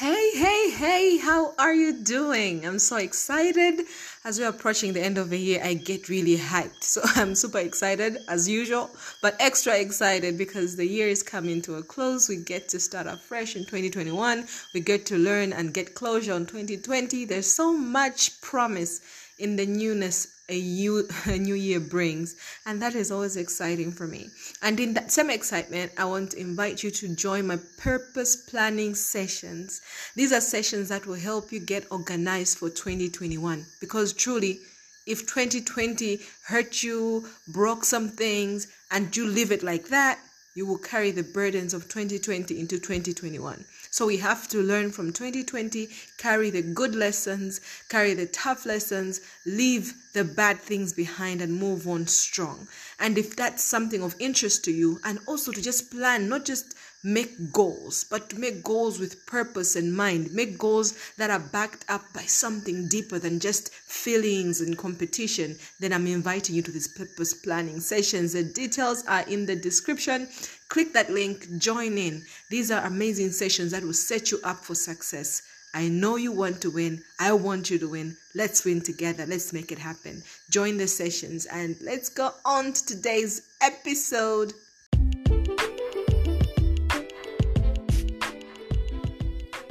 Hey, hey, hey, how are you doing? I'm so excited. As we're approaching the end of the year, I get really hyped. So I'm super excited as usual, but extra excited because the year is coming to a close. We get to start afresh in 2021. We get to learn and get closure on 2020. There's so much promise in the newness a new, a new year brings. And that is always exciting for me. And in that same excitement, I want to invite you to join my purpose planning sessions. These are sessions that will help you get organized for 2021 because truly, if 2020 hurt you, broke some things, and you live it like that, you will carry the burdens of 2020 into 2021. So we have to learn from 2020, carry the good lessons, carry the tough lessons, leave the bad things behind, and move on strong. And if that's something of interest to you, and also to just plan, not just make goals, but to make goals with purpose in mind, make goals that are backed up by something deeper than just feelings and competition, then I'm inviting you to these purpose planning sessions. The details are in the description. Click that link, join in. These are amazing sessions that will set you up for success. I know you want to win. I want you to win. Let's win together. Let's make it happen. Join the sessions and let's go on to today's episode.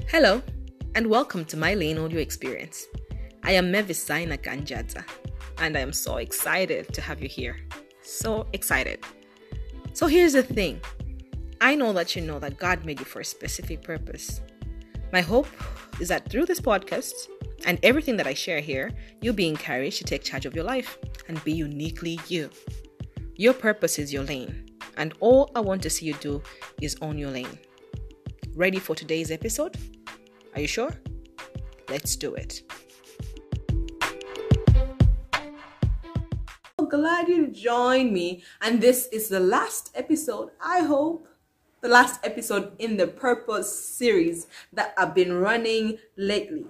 Hello, and welcome to my Lane Audio Experience. I am Mavis Zaina Kanjadza, and I am so excited to have you here. So excited. So here's the thing I know that you know that God made you for a specific purpose. My hope is that through this podcast and everything that I share here, you'll be encouraged to take charge of your life and be uniquely you. Your purpose is your lane, and all I want to see you do is own your lane. Ready for today's episode? Are you sure? Let's do it. glad you joined me, and this is the last episode, I hope, the last episode in the Purpose series that I've been running lately.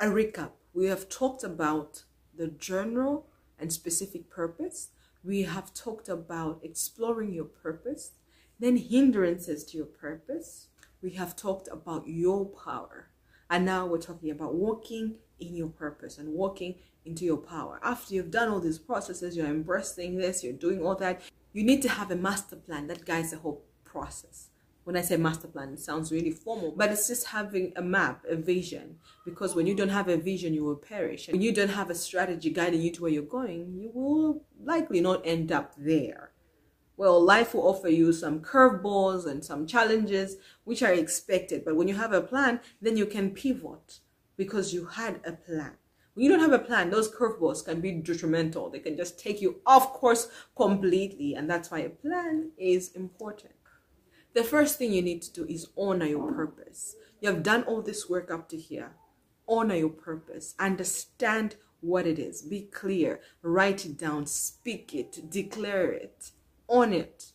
A recap we have talked about the general and specific purpose, we have talked about exploring your purpose, then hindrances to your purpose, we have talked about your power. And now we're talking about walking in your purpose and walking into your power. After you've done all these processes, you're embracing this, you're doing all that, you need to have a master plan that guides the whole process. When I say master plan, it sounds really formal, but it's just having a map, a vision. Because when you don't have a vision, you will perish. When you don't have a strategy guiding you to where you're going, you will likely not end up there. Well, life will offer you some curveballs and some challenges which are expected. But when you have a plan, then you can pivot because you had a plan. When you don't have a plan, those curveballs can be detrimental. They can just take you off course completely. And that's why a plan is important. The first thing you need to do is honor your purpose. You have done all this work up to here. Honor your purpose. Understand what it is. Be clear. Write it down. Speak it. Declare it. Own it.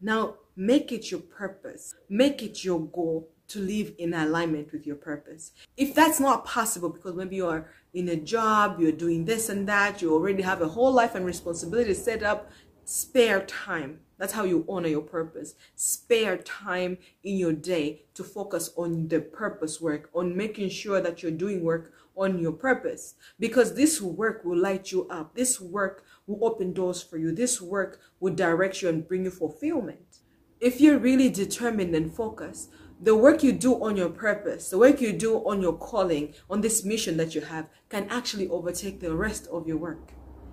Now, make it your purpose. Make it your goal to live in alignment with your purpose. If that's not possible, because maybe you are in a job, you're doing this and that, you already have a whole life and responsibility set up, spare time. That's how you honor your purpose. Spare time in your day to focus on the purpose work, on making sure that you're doing work on your purpose. Because this work will light you up. This work will open doors for you. This work will direct you and bring you fulfillment. If you're really determined and focused, the work you do on your purpose, the work you do on your calling, on this mission that you have, can actually overtake the rest of your work,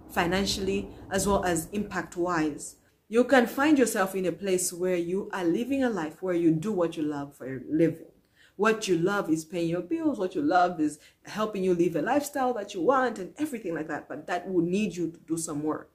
financially as well as impact wise. You can find yourself in a place where you are living a life where you do what you love for a living. What you love is paying your bills, what you love is helping you live a lifestyle that you want, and everything like that. But that will need you to do some work.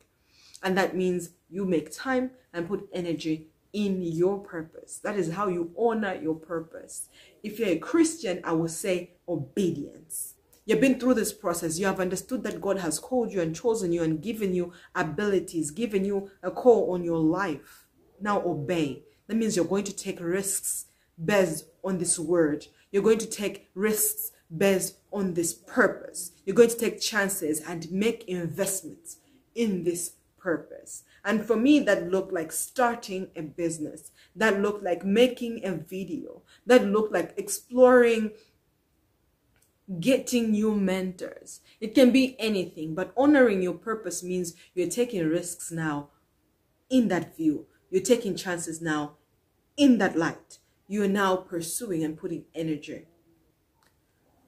And that means you make time and put energy in your purpose. That is how you honor your purpose. If you're a Christian, I will say obedience. You've been through this process. You have understood that God has called you and chosen you and given you abilities, given you a call on your life. Now obey. That means you're going to take risks based on this word. You're going to take risks based on this purpose. You're going to take chances and make investments in this purpose. And for me, that looked like starting a business. That looked like making a video. That looked like exploring getting new mentors. It can be anything, but honoring your purpose means you're taking risks now in that view. You're taking chances now in that light. You're now pursuing and putting energy.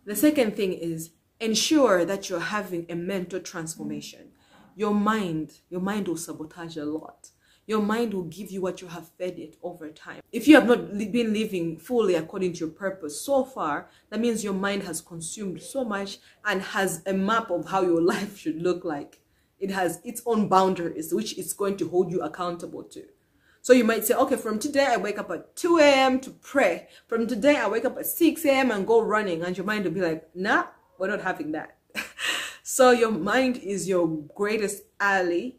The second thing is ensure that you're having a mental transformation. Your mind, your mind will sabotage a lot. Your mind will give you what you have fed it over time. If you have not been living fully according to your purpose so far, that means your mind has consumed so much and has a map of how your life should look like. It has its own boundaries, which it's going to hold you accountable to. So you might say, okay, from today I wake up at 2 a.m. to pray. From today I wake up at 6 a.m. and go running. And your mind will be like, nah, we're not having that. so your mind is your greatest ally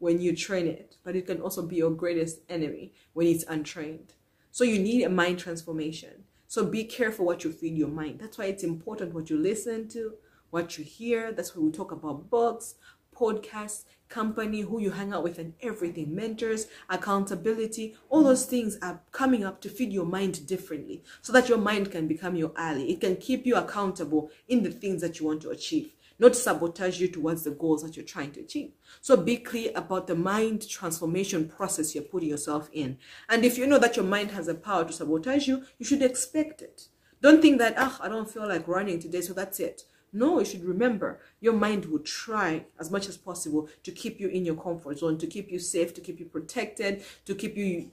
when you train it, but it can also be your greatest enemy when it's untrained. So you need a mind transformation. So be careful what you feed your mind. That's why it's important what you listen to, what you hear. That's why we talk about books, podcasts, company, who you hang out with, and everything. Mentors, accountability, all those things are coming up to feed your mind differently so that your mind can become your ally. It can keep you accountable in the things that you want to achieve not sabotage you towards the goals that you're trying to achieve. So be clear about the mind transformation process you're putting yourself in. And if you know that your mind has the power to sabotage you, you should expect it. Don't think that, ah, I don't feel like running today, so that's it. No, you should remember your mind will try as much as possible to keep you in your comfort zone, to keep you safe, to keep you protected, to keep you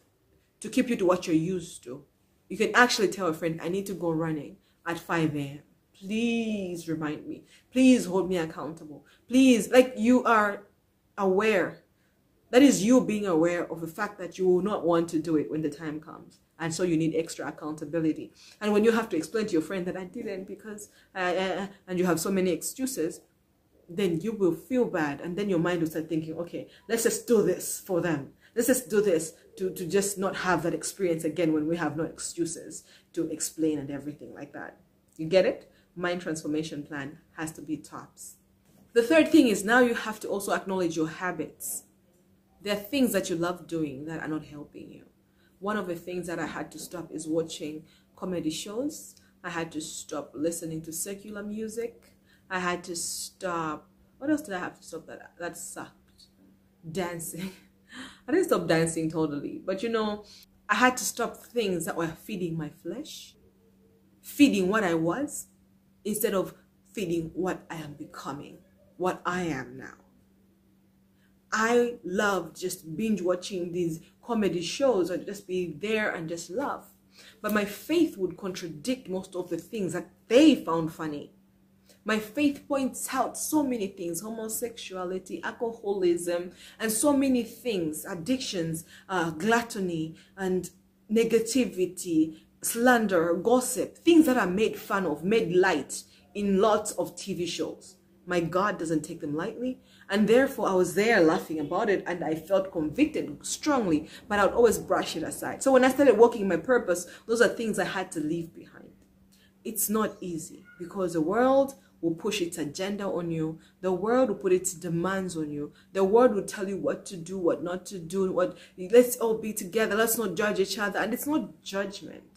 to keep you to what you're used to. You can actually tell a friend, I need to go running at 5 a.m. Please remind me. Please hold me accountable. Please, like you are aware. That is you being aware of the fact that you will not want to do it when the time comes. And so you need extra accountability. And when you have to explain to your friend that I didn't because, uh, uh, and you have so many excuses, then you will feel bad. And then your mind will start thinking, okay, let's just do this for them. Let's just do this to, to just not have that experience again when we have no excuses to explain and everything like that. You get it? Mind transformation plan has to be tops. The third thing is now you have to also acknowledge your habits. There are things that you love doing that are not helping you one of the things that I had to stop is watching comedy shows. I had to stop listening to secular music. I had to stop. What else did I have to stop that that sucked? Dancing. I didn't stop dancing totally, but you know, I had to stop things that were feeding my flesh, feeding what I was, instead of feeling what I am becoming, what I am now. I love just binge watching these comedy shows or just be there and just laugh. But my faith would contradict most of the things that they found funny. My faith points out so many things homosexuality, alcoholism, and so many things addictions, uh, gluttony, and negativity, slander, gossip, things that are made fun of, made light in lots of TV shows. My God doesn't take them lightly. And therefore, I was there laughing about it and I felt convicted strongly, but I would always brush it aside. So when I started walking in my purpose, those are things I had to leave behind. It's not easy because the world will push its agenda on you. The world will put its demands on you. The world will tell you what to do, what not to do, what let's all be together, let's not judge each other. And it's not judgment.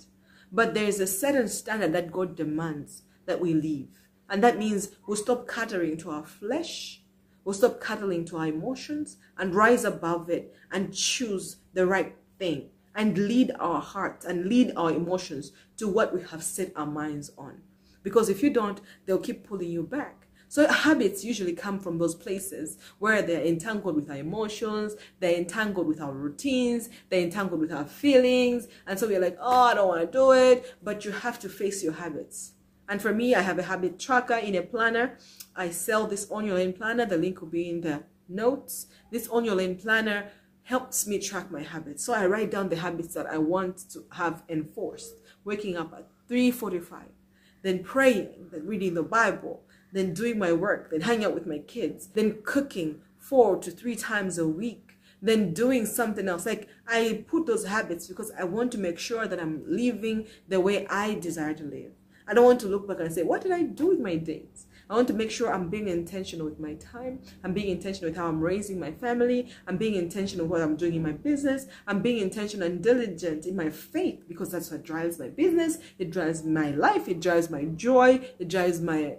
But there is a certain standard that God demands that we live. And that means we'll stop catering to our flesh We'll stop cuddling to our emotions and rise above it and choose the right thing and lead our hearts and lead our emotions to what we have set our minds on. Because if you don't, they'll keep pulling you back. So habits usually come from those places where they're entangled with our emotions, they're entangled with our routines, they're entangled with our feelings. And so we're like, oh, I don't want to do it. But you have to face your habits. And for me, I have a habit tracker in a planner. I sell this own your lane planner. The link will be in the notes. This own your lane planner helps me track my habits. So I write down the habits that I want to have enforced. Waking up at 3.45, then praying, then reading the Bible, then doing my work, then hanging out with my kids, then cooking four to three times a week, then doing something else. Like I put those habits because I want to make sure that I'm living the way I desire to live. I don't want to look back and say, what did I do with my days? I want to make sure I'm being intentional with my time. I'm being intentional with how I'm raising my family. I'm being intentional with what I'm doing in my business. I'm being intentional and diligent in my faith because that's what drives my business. It drives my life. It drives my joy. It drives my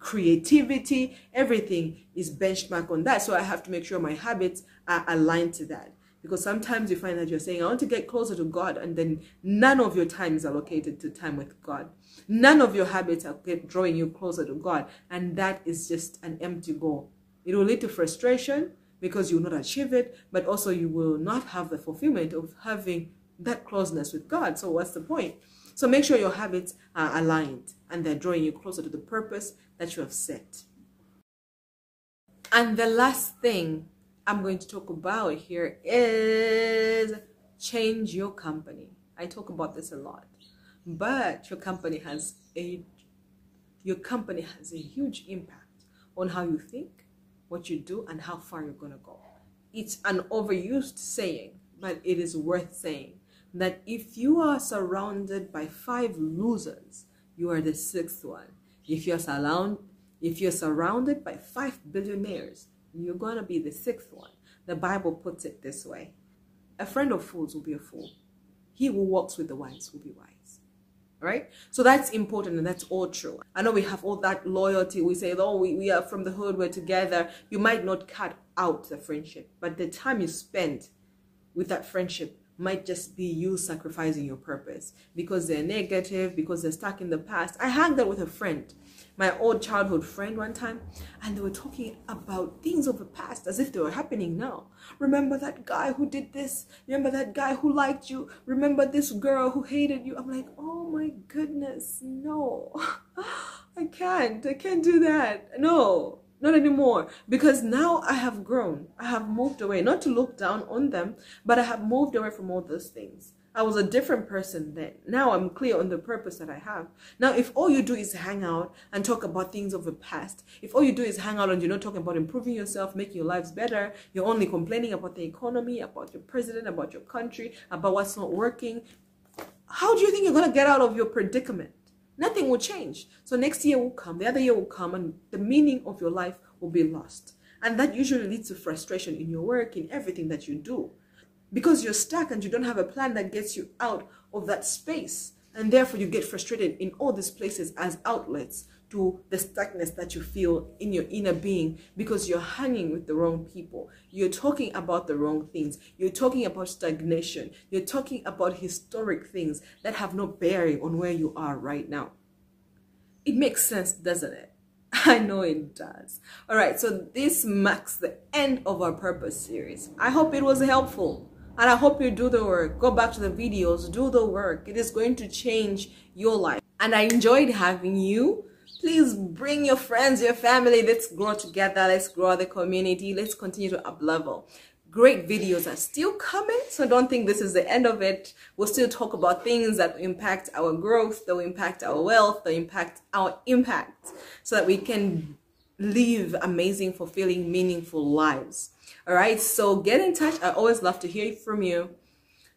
creativity. Everything is benchmark on that. So I have to make sure my habits are aligned to that. Because sometimes you find that you're saying i want to get closer to god and then none of your time is allocated to time with god. None of your habits are drawing you closer to god. And that is just an empty goal it will lead to frustration because you will not achieve it but also you will not have the fulfillment of having that closeness with god. So what's the point so make sure your habits are aligned and they're drawing you closer to the purpose that you have set and the last thing I'm going to talk about here is change your company. I talk about this a lot, but your company has a your company has a huge impact on how you think, what you do, and how far you're gonna go. It's an overused saying, but it is worth saying that if you are surrounded by five losers, you are the sixth one. If you're surround, if you're surrounded by five billionaires, you're to be the sixth one. The Bible puts it this way A friend of fools will be a fool, he who walks with the wise will be wise. Right? So that's important and that's all true. I know we have all that loyalty. We say, oh, we, we are from the hood, we're together. You might not cut out the friendship, but the time you spend with that friendship might just be you sacrificing your purpose because they're negative, because they're stuck in the past. I hung out with a friend my old childhood friend one time and they were talking about things of the past as if they were happening now. Remember that guy who did this? Remember that guy who liked you? Remember this girl who hated you? I'm like, oh my goodness, no. I can't. I can't do that. No, not anymore. Because now I have grown. I have moved away. Not to look down on them, but I have moved away from all those things. I was a different person then. Now I'm clear on the purpose that I have. Now, if all you do is hang out and talk about things of the past, if all you do is hang out and you're not talking about improving yourself, making your lives better, you're only complaining about the economy, about your president, about your country, about what's not working, how do you think you're going to get out of your predicament? Nothing will change. So next year will come, the other year will come, and the meaning of your life will be lost. And that usually leads to frustration in your work, in everything that you do because you're stuck and you don't have a plan that gets you out of that space. And therefore, you get frustrated in all these places as outlets to the stuckness that you feel in your inner being because you're hanging with the wrong people. You're talking about the wrong things. You're talking about stagnation. You're talking about historic things that have no bearing on where you are right now. It makes sense, doesn't it? I know it does. All right, so this marks the end of our purpose series. I hope it was helpful. And I hope you do the work. Go back to the videos, do the work. It is going to change your life. And I enjoyed having you. Please bring your friends, your family. Let's grow together. Let's grow the community. Let's continue to up level. Great videos are still coming, so don't think this is the end of it. We'll still talk about things that impact our growth, that impact our wealth, that impact our impact, so that we can live amazing, fulfilling, meaningful lives. All right, so get in touch. I always love to hear from you.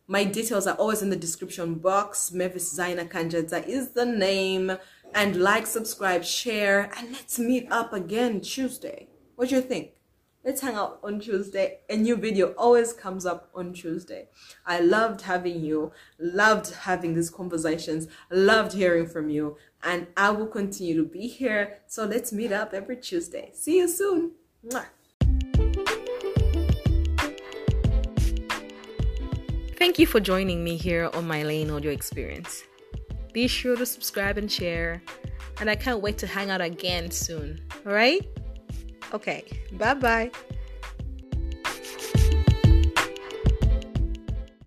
My details are always in the description box. Mavis Zaina Kanjadza is the name. And like, subscribe, share, and let's meet up again Tuesday. What do you think? Let's hang out on Tuesday. A new video always comes up on Tuesday. I loved having you, loved having these conversations, loved hearing from you, and I will continue to be here. So let's meet up every Tuesday. See you soon. Mwah. Thank you for joining me here on my Lane Audio Experience. Be sure to subscribe and share, and I can't wait to hang out again soon. All right? Okay, bye bye.